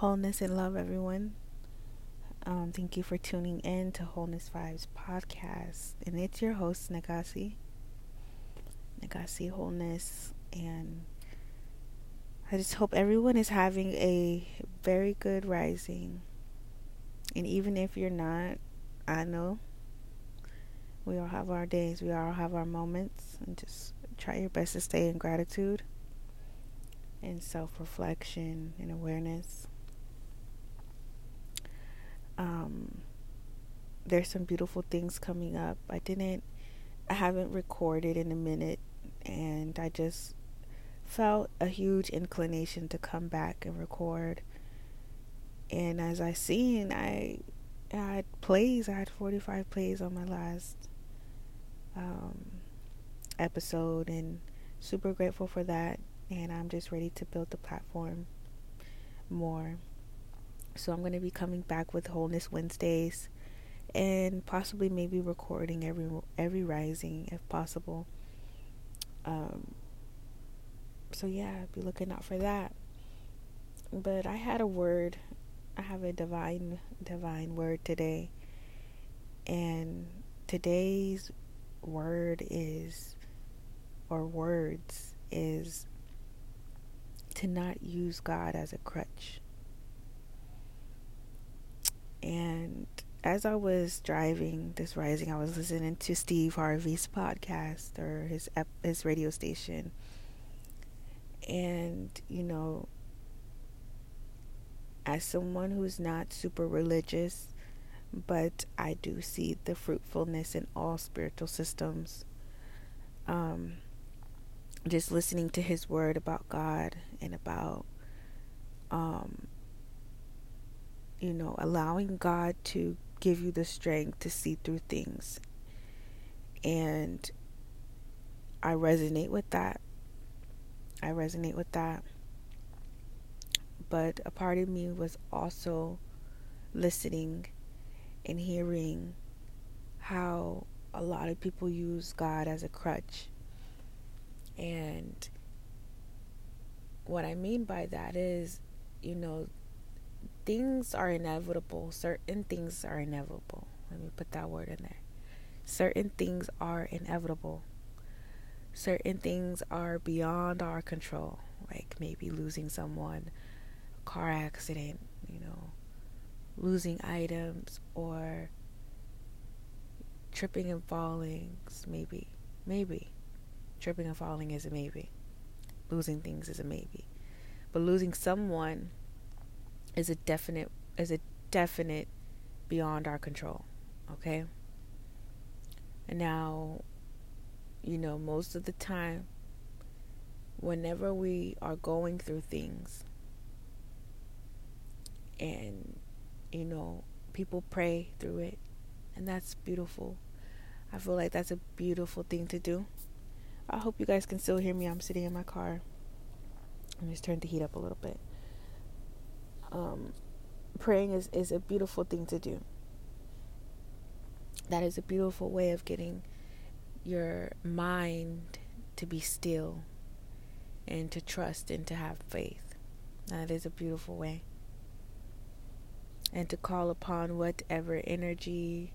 wholeness and love, everyone. Um, thank you for tuning in to Wholeness Vibes podcast, and it's your host Nagasi, Nagasi Wholeness, and I just hope everyone is having a very good rising. And even if you're not, I know we all have our days, we all have our moments, and just try your best to stay in gratitude and self reflection and awareness. Um, there's some beautiful things coming up. I didn't, I haven't recorded in a minute, and I just felt a huge inclination to come back and record. And as I seen, I, had plays. I had 45 plays on my last um, episode, and super grateful for that. And I'm just ready to build the platform more. So I'm going to be coming back with Wholeness Wednesdays and possibly maybe recording every every rising if possible. Um, so yeah, be looking out for that. But I had a word. I have a divine divine word today. And today's word is or words is to not use God as a crutch. And as I was driving this rising, I was listening to Steve Harvey's podcast or his his radio station, and you know, as someone who's not super religious, but I do see the fruitfulness in all spiritual systems. Um, just listening to his word about God and about um, you know, allowing God to give you the strength to see through things. And I resonate with that. I resonate with that. But a part of me was also listening and hearing how a lot of people use God as a crutch. And what I mean by that is, you know, things are inevitable. Certain things are inevitable. Let me put that word in there. Certain things are inevitable. Certain things are beyond our control, like maybe losing someone, a car accident, you know, losing items, or tripping and falling. Maybe, maybe. Tripping and falling is a maybe. Losing things is a maybe. But losing someone is a definite is a definite beyond our control. Okay? And now, you know, most of the time, whenever we are going through things, and, you know, people pray through it, and that's beautiful. I feel like that's a beautiful thing to do. I hope you guys can still hear me. I'm sitting in my car. Me just turn the heat up a little bit um, praying is, is a beautiful thing to do. That is a beautiful way of getting your mind to be still and to trust and to have faith. That is a beautiful way. And to call upon whatever energy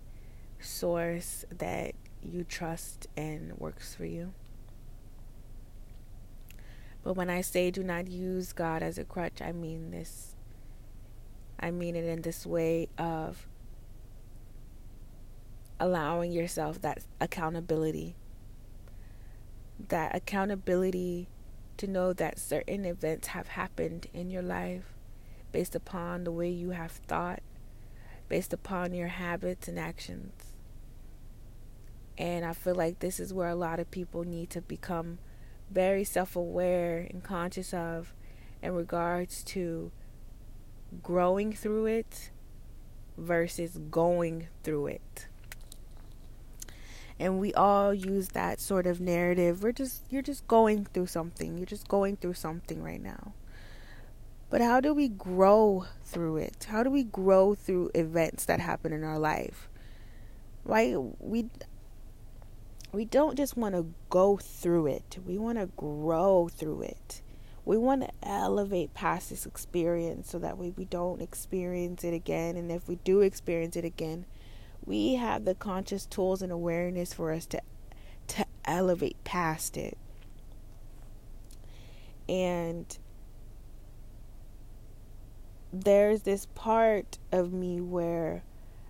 source that you trust and works for you. But when I say do not use God as a crutch, I mean this I mean it in this way of allowing yourself that accountability. That accountability to know that certain events have happened in your life based upon the way you have thought, based upon your habits and actions. And I feel like this is where a lot of people need to become very self aware and conscious of in regards to growing through it versus going through it. And we all use that sort of narrative. We're just you're just going through something. You're just going through something right now. But how do we grow through it? How do we grow through events that happen in our life? Right? We we don't just want to go through it. We want to grow through it. We want to elevate past this experience so that way we don't experience it again. And if we do experience it again, we have the conscious tools and awareness for us to to elevate past it. And there's this part of me where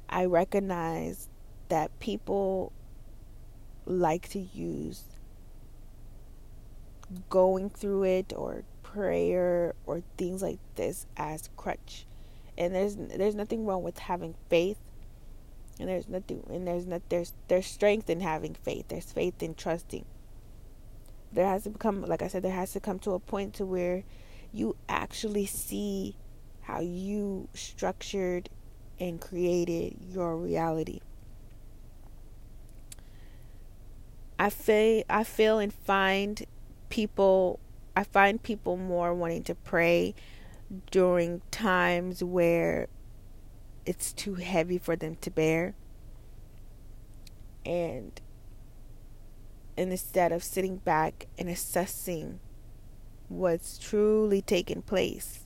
I recognize that people like to use going through it or prayer or things like this as crutch. And there's there's nothing wrong with having faith. And there's nothing and there's not there's there's strength in having faith. There's faith in trusting. There has to become like I said, there has to come to a point to where you actually see how you structured and created your reality. I feel I feel and find people I find people more wanting to pray during times where it's too heavy for them to bear. And instead of sitting back and assessing what's truly taking place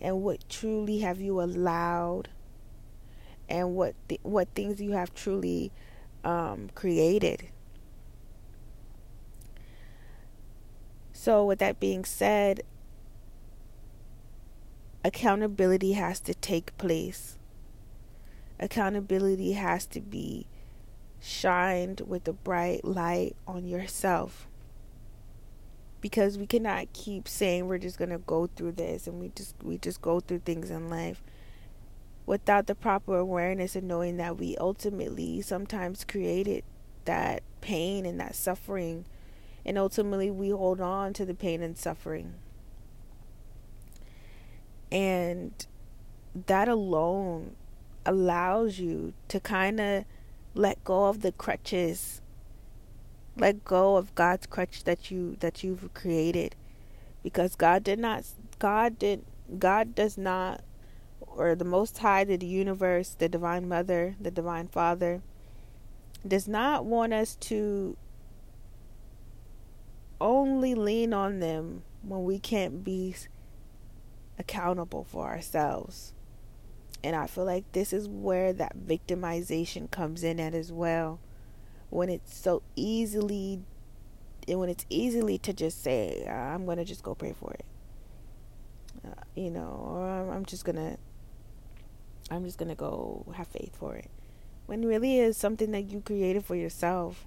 and what truly have you allowed and what th- what things you have truly um, created. So, with that being said, accountability has to take place. Accountability has to be shined with a bright light on yourself because we cannot keep saying we're just going to go through this and we just we just go through things in life without the proper awareness and knowing that we ultimately sometimes created that pain and that suffering and ultimately we hold on to the pain and suffering. And that alone allows you to kind of let go of the crutches. Let go of God's crutch that you that you've created. Because God did not God did God does not or the most high of the universe the divine mother the divine father does not want us to only lean on them when we can't be accountable for ourselves. And I feel like this is where that victimization comes in at as well. When it's so easily and when it's easily to just say i'm gonna just go pray for it. Uh, you know or i'm just gonna i'm just gonna go have faith for it. When really is something that you created for yourself.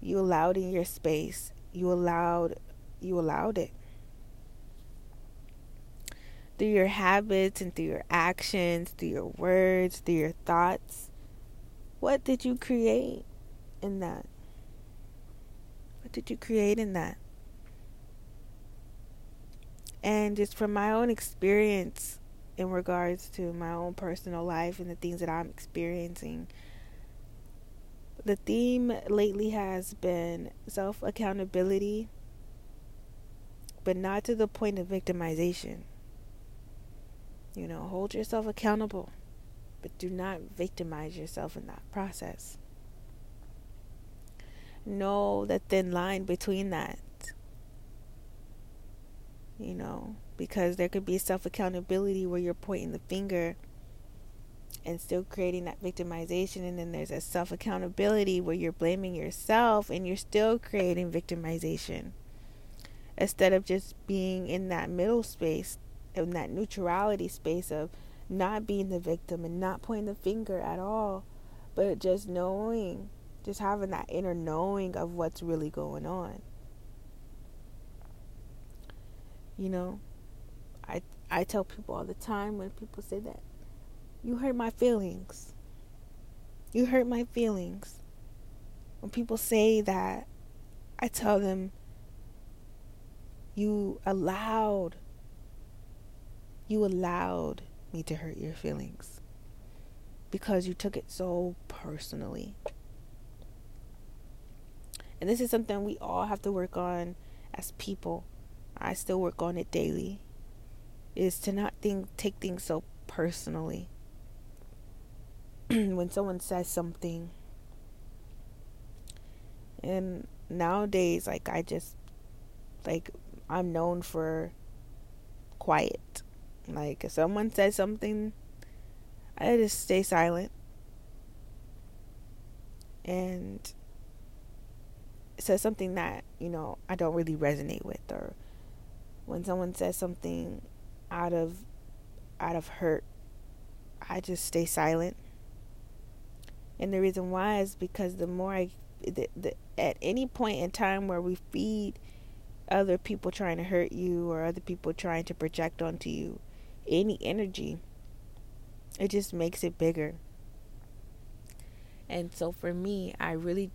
You allowed in your space you allowed you allowed it through your habits and through your actions through your words through your thoughts what did you create in that? What did you create in that? And just from my own experience in regards to my own personal life and the things that I'm experiencing, the theme lately has been self accountability, but not to the point of victimization. You know, hold yourself accountable, but do not victimize yourself in that process know the thin line between that. You know, because there could be self accountability where you're pointing the finger and still creating that victimization, and then there's a self accountability where you're blaming yourself and you're still creating victimization. Instead of just being in that middle space, in that neutrality space of not being the victim and not pointing the finger at all, but just knowing just having that inner knowing of what's really going on. You know, I I tell people all the time when people say that you hurt my feelings. You hurt my feelings. When people say that, I tell them you allowed you allowed me to hurt your feelings because you took it so personally. And this is something we all have to work on as people. I still work on it daily. Is to not think take things so personally. when someone says something and nowadays like I just like I'm known for quiet. Like if someone says something, I just stay silent. And says something that, you know, I don't really resonate with or when someone says something out of out of hurt, I just stay silent. And the reason why is because the more I the, the, at any point in time where we feed other people trying to hurt you or other people trying to project onto you any energy, it just makes it bigger. And so for me, I really,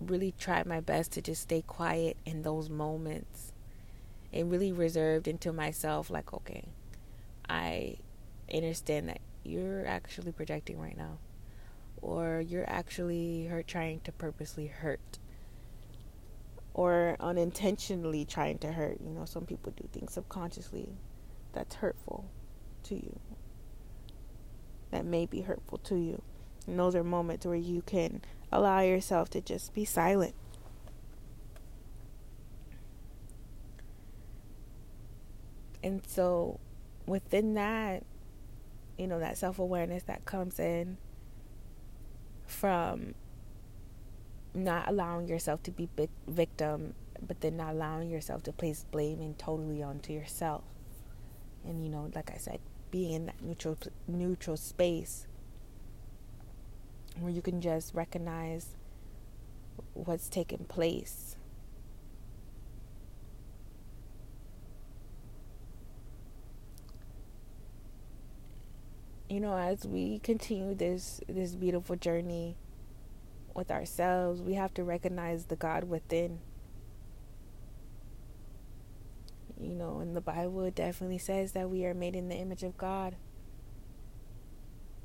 really tried my best to just stay quiet in those moments and really reserved into myself, like, okay, I understand that you're actually projecting right now or you're actually hurt trying to purposely hurt or unintentionally trying to hurt. You know some people do things subconsciously that's hurtful to you that may be hurtful to you. And those are moments where you can allow yourself to just be silent. And so within that you know that self-awareness that comes in from not allowing yourself to be victim, but then not allowing yourself to place blame and totally onto yourself. And you know, like I said, being in that neutral neutral space where you can just recognize what's taking place. You know, as we continue this this beautiful journey with ourselves, we have to recognize the God within. You know, in the Bible, it definitely says that we are made in the image of God.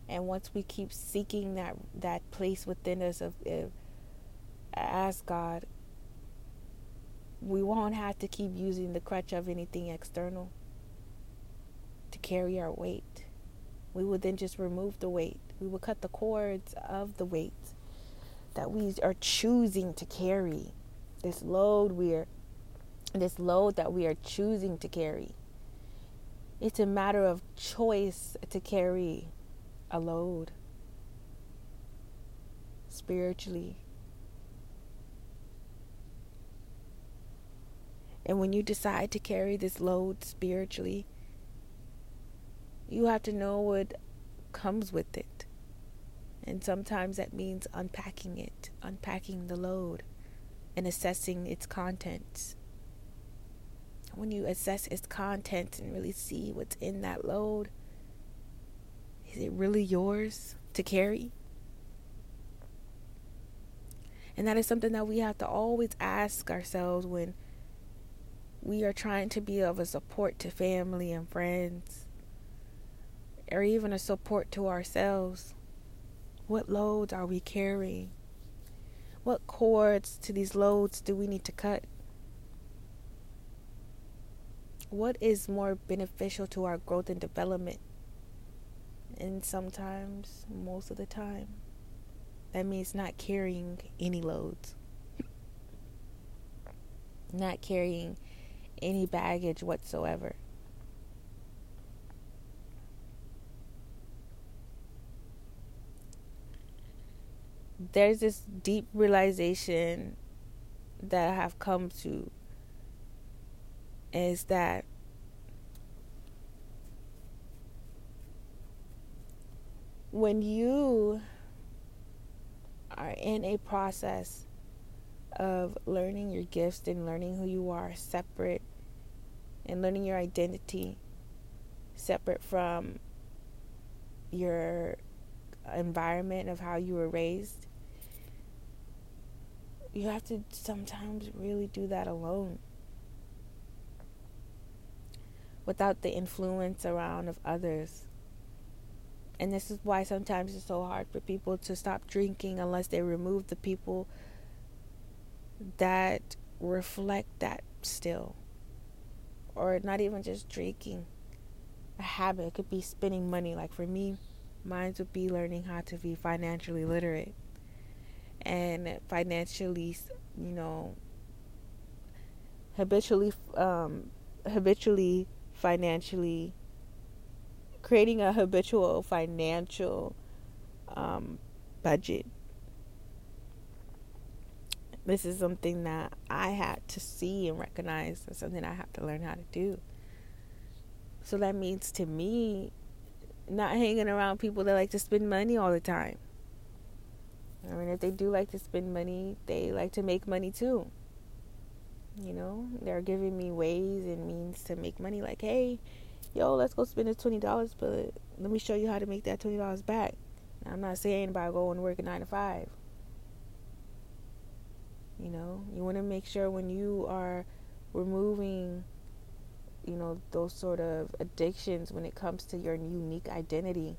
And once we keep seeking that that place within us of, of ask God, we won't have to keep using the crutch of anything external to carry our weight. We would then just remove the weight. We would cut the cords of the weight that we are choosing to carry. This load we are this load that we are choosing to carry. It's a matter of choice to carry a load spiritually. And when you decide to carry this load spiritually, you have to know what comes with it. And sometimes that means unpacking it, unpacking the load, and assessing its contents. When you assess its contents and really see what's in that load, is it really yours to carry? And that is something that we have to always ask ourselves when we are trying to be of a support to family and friends, or even a support to ourselves. What loads are we carrying? What cords to these loads do we need to cut? What is more beneficial to our growth and development? And sometimes, most of the time, that means not carrying any loads, not carrying any baggage whatsoever. There's this deep realization that I have come to is that when you are in a process of learning your gifts and learning who you are separate and learning your identity separate from your environment of how you were raised you have to sometimes really do that alone without the influence around of others. And this is why sometimes it's so hard for people to stop drinking unless they remove the people that reflect that still. Or not even just drinking, a habit. It could be spending money. Like for me, mine would be learning how to be financially literate and financially, you know, habitually um, habitually financially creating a habitual financial um, budget this is something that I had to see and recognize and something I have to learn how to do. So that means to me, not hanging around people that like to spend money all the time. I mean, if they do like to spend money, they like to make money too. You know, they're giving me ways and means to make money. Like, hey, yo, let's go spend the twenty dollars, but let me show you how to make that twenty dollars back. Now, I'm not saying about going to work at nine to five. You know, you want to make sure when you are removing, you know, those sort of addictions when it comes to your unique identity,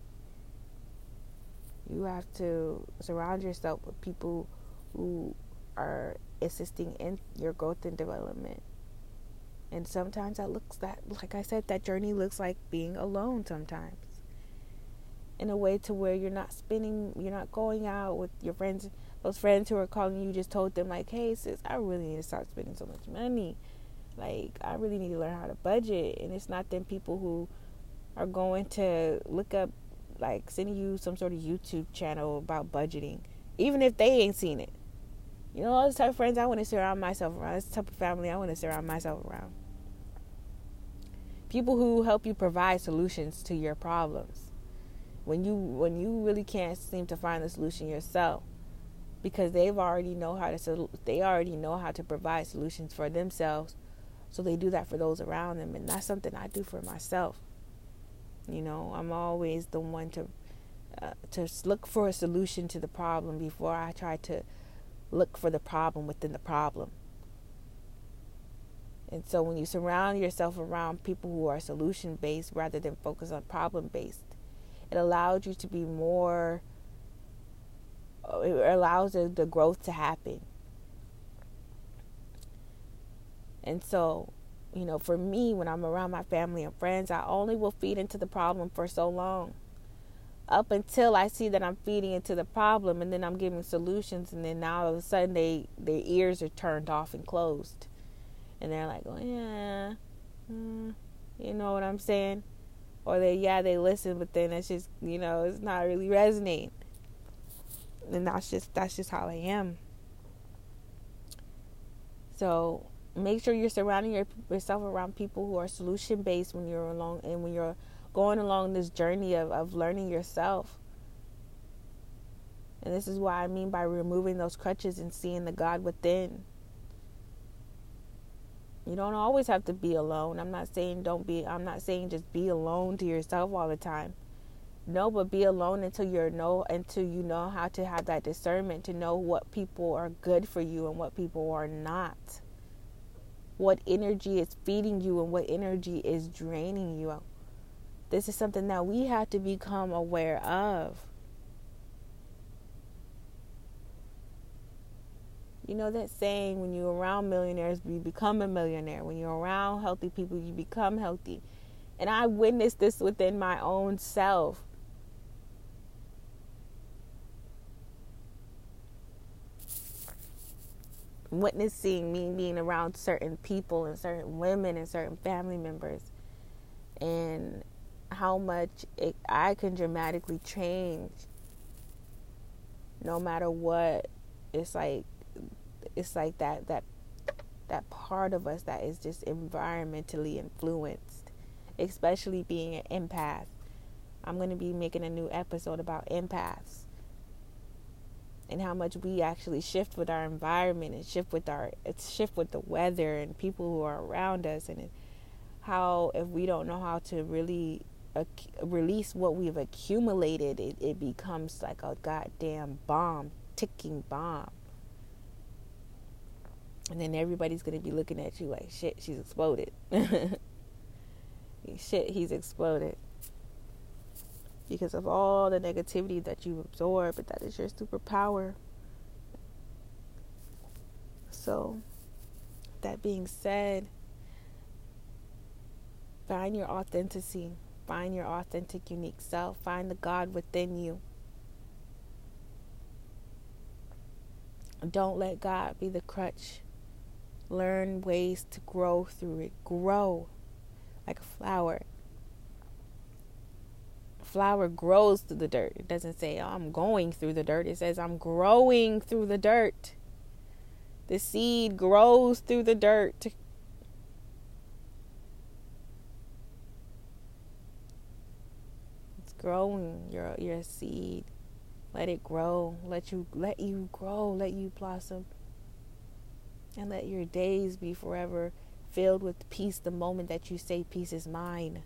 you have to surround yourself with people who are assisting in your growth and development. And sometimes that looks that like I said that journey looks like being alone sometimes. In a way to where you're not spending you're not going out with your friends those friends who are calling you just told them like, "Hey, sis, I really need to start spending so much money. Like, I really need to learn how to budget." And it's not them people who are going to look up like sending you some sort of YouTube channel about budgeting, even if they ain't seen it. You know, those type of friends I want to surround myself around. this type of family I want to surround myself around. People who help you provide solutions to your problems. When you when you really can't seem to find the solution yourself, because they've already know how to they already know how to provide solutions for themselves so they do that for those around them and that's something I do for myself you know I'm always the one to uh, to look for a solution to the problem before I try to look for the problem within the problem and so when you surround yourself around people who are solution based rather than focus on problem based it allows you to be more it allows the, the growth to happen. And so, you know, for me, when I'm around my family and friends, I only will feed into the problem for so long. Up until I see that I'm feeding into the problem and then I'm giving solutions and then now all of a sudden they their ears are turned off and closed. And they're like, oh, yeah, mm, you know what I'm saying? Or they, yeah, they listen, but then it's just, you know, it's not really resonating and that's just that's just how I am. So make sure you're surrounding your, yourself around people who are solution based when you're along and when you're going along this journey of, of learning yourself. And this is what I mean by removing those crutches and seeing the God within. You don't always have to be alone. I'm not saying don't be I'm not saying just be alone to yourself all the time. No, but be alone until you're know until you know how to have that discernment to know what people are good for you and what people are not. What energy is feeding you and what energy is draining you. This is something that we have to become aware of. You know that saying when you're around millionaires, you become a millionaire. When you're around healthy people, you become healthy. And I witnessed this within my own self. Witnessing me being around certain people and certain women and certain family members and how much it, I can dramatically change no matter what. It's like it's like that that that part of us that is just environmentally influenced especially being an empath. I'm going to be making a new episode about empaths and how much we actually shift with our environment and shift with our shift with the weather and people who are around us and how if we don't know how to really release what we've accumulated it, it becomes like a goddamn bomb ticking bomb. And then everybody's going to be looking at you like shit she's exploded. Shit he's exploded because of all the negativity that you absorb, but that is your superpower. So, that being said, find your authenticity, find your authentic, unique self, find the God within you. Don't let God be the crutch. Learn ways to grow through it. Grow like a flower. Flower grows through the dirt. It doesn't say, oh, I'm going through the dirt. It says, I'm growing through the dirt. The seed grows through the dirt. It's growing your your seed. Let it grow. Let you let you grow. Let you blossom. And let your days be forever filled with peace the moment that you say peace is mine.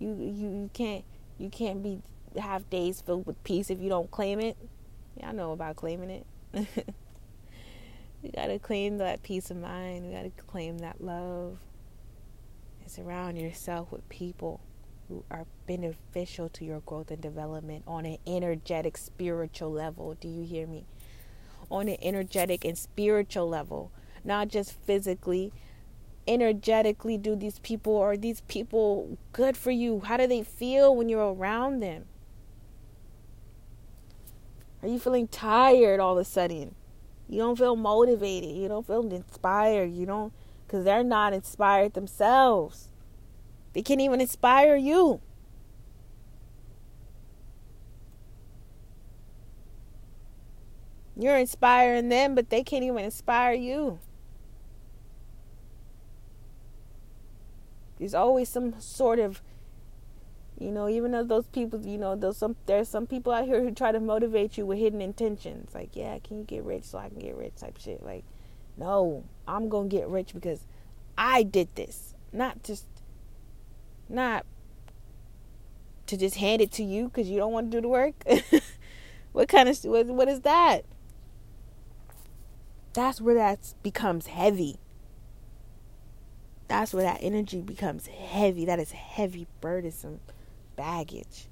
You you, you can't you can't be have days filled with peace if you don't claim it. I know about claiming it. you gotta claim that peace of mind. You gotta claim that love. And surround yourself with people who are beneficial to your growth and development on an energetic, spiritual level. Do you hear me? On an energetic and spiritual level, not just physically. Energetically, do these people are these people good for you? How do they feel when you're around them? Are you feeling tired all of a sudden? You don't feel motivated. You don't feel inspired. You don't, because they're not inspired themselves. They can't even inspire you. You're inspiring them, but they can't even inspire you. There's always some sort of, you know, even though those people, you know, there's some there's some people out here who try to motivate you with hidden intentions, like, yeah, can you get rich so I can get rich type shit. Like, no, I'm gonna get rich because I did this, not just not to just hand it to you because you don't want to do the work. what kind of what, what is that? That's where that becomes heavy. That's where that energy becomes heavy. That is heavy, burdensome baggage.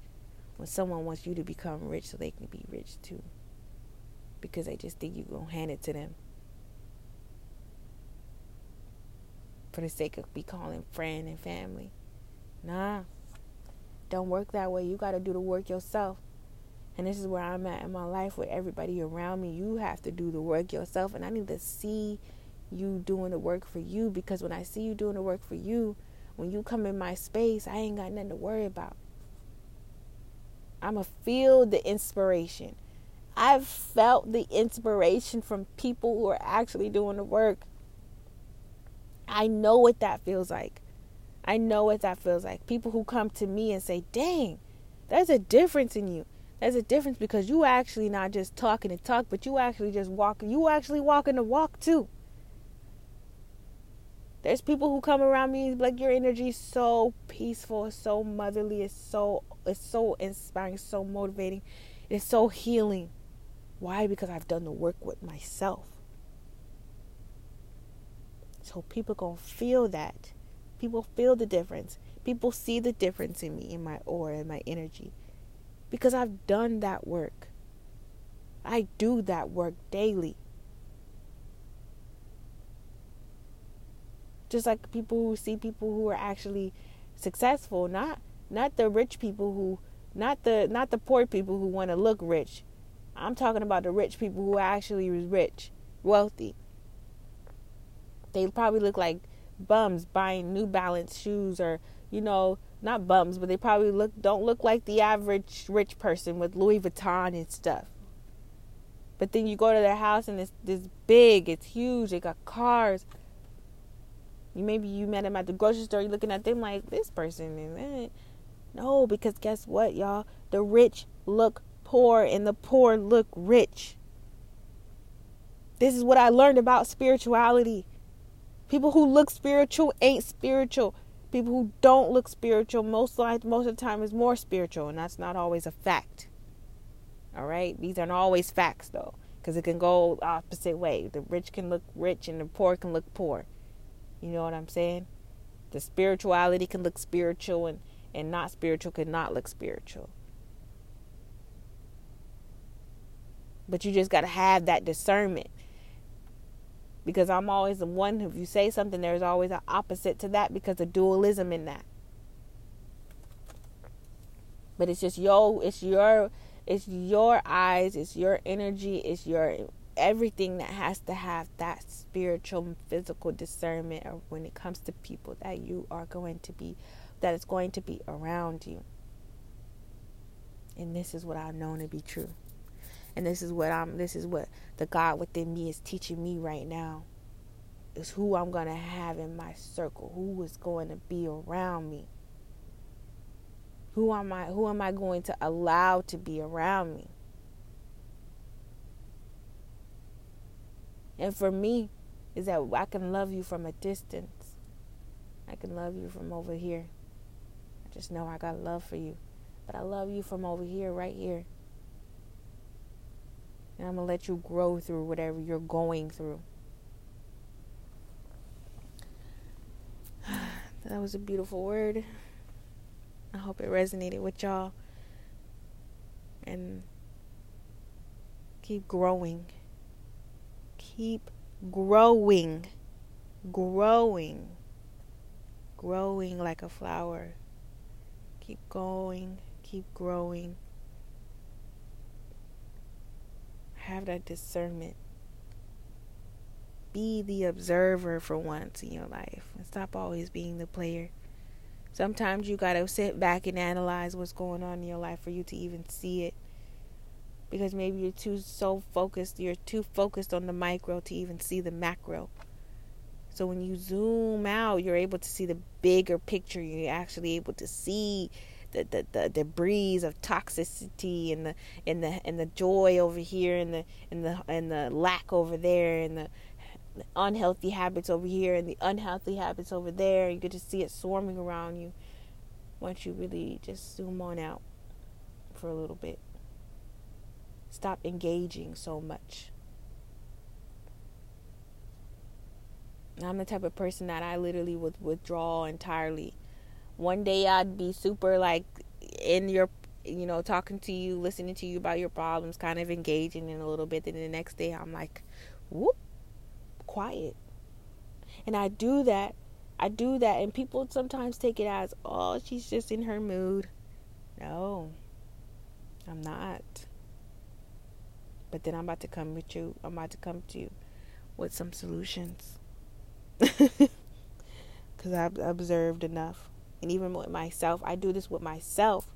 When someone wants you to become rich so they can be rich too. Because they just think you're going to hand it to them. For the sake of be calling friend and family. Nah. Don't work that way. You got to do the work yourself. And this is where I'm at in my life with everybody around me. You have to do the work yourself. And I need to see you doing the work for you because when I see you doing the work for you, when you come in my space, I ain't got nothing to worry about. I'm going to feel the inspiration. I've felt the inspiration from people who are actually doing the work. I know what that feels like. I know what that feels like. People who come to me and say, dang, there's a difference in you. There's a difference because you actually not just talking to talk, but you actually just walking. You actually walking the walk too. There's people who come around me like your energy is so peaceful, so motherly, it's so it's so inspiring, so motivating, it's so healing. Why? Because I've done the work with myself. So people gonna feel that. People feel the difference. People see the difference in me, in my aura, in my energy. Because I've done that work. I do that work daily. Just like people who see people who are actually successful, not not the rich people who not the not the poor people who want to look rich. I'm talking about the rich people who are actually rich, wealthy. They probably look like bums buying New Balance shoes or, you know, not bums, but they probably look don't look like the average rich person with Louis Vuitton and stuff. But then you go to their house and it's this big, it's huge, they got cars. You maybe you met him at the grocery store, you're looking at them like this person and no, because guess what, y'all? The rich look poor and the poor look rich. This is what I learned about spirituality. People who look spiritual ain't spiritual. People who don't look spiritual most like most of the time is more spiritual, and that's not always a fact. All right, these aren't always facts though, because it can go opposite way. The rich can look rich, and the poor can look poor. You know what I'm saying? The spirituality can look spiritual, and and not spiritual can not look spiritual. But you just got to have that discernment because I'm always the one. If you say something, there's always an opposite to that because of dualism in that. But it's just yo, it's your, it's your eyes, it's your energy, it's your everything that has to have that spiritual and physical discernment or when it comes to people that you are going to be that is going to be around you. And this is what i've known to be true. And this is what i'm this is what the god within me is teaching me right now. Is who i'm going to have in my circle. Who is going to be around me? Who am i who am i going to allow to be around me And for me, is that I can love you from a distance. I can love you from over here. I just know I got love for you. But I love you from over here, right here. And I'm going to let you grow through whatever you're going through. that was a beautiful word. I hope it resonated with y'all. And keep growing keep growing, growing, growing like a flower. Keep going, keep growing. Have that discernment. Be the observer for once in your life and stop always being the player. Sometimes you got to sit back and analyze what's going on in your life for you to even see it because maybe you're too so focused you're too focused on the micro to even see the macro. So when you zoom out you're able to see the bigger picture. You're actually able to see the, the, the debris of toxicity and the and the and the joy over here and the and the and the lack over there and the unhealthy habits over here and the unhealthy habits over there. You get to see it swarming around you once you really just zoom on out for a little bit Stop engaging so much. I'm the type of person that I literally would withdraw entirely. One day I'd be super like in your, you know, talking to you, listening to you about your problems, kind of engaging in a little bit. Then the next day I'm like, whoop, quiet. And I do that. I do that. And people sometimes take it as, oh, she's just in her mood. No, I'm not. But then I'm about to come with you. I'm about to come to you with some solutions. Because I've observed enough. And even with myself, I do this with myself,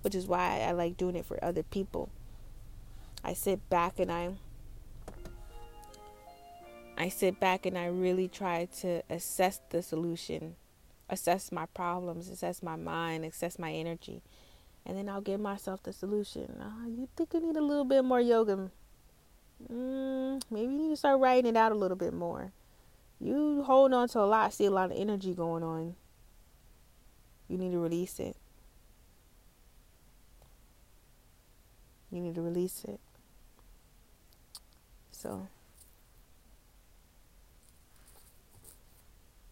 which is why I like doing it for other people. I sit back and I I sit back and I really try to assess the solution, assess my problems, assess my mind, assess my energy, and then I'll give myself the solution. Oh, you think you need a little bit more yoga? Mm, maybe you need to start writing it out a little bit more. You hold on to a lot, see a lot of energy going on. You need to release it. You need to release it. So,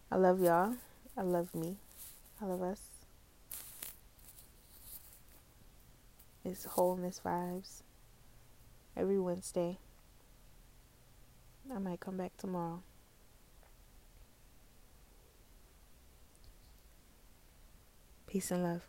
I love y'all. I love me. I love us. It's wholeness vibes every Wednesday. I might come back tomorrow. Peace and love.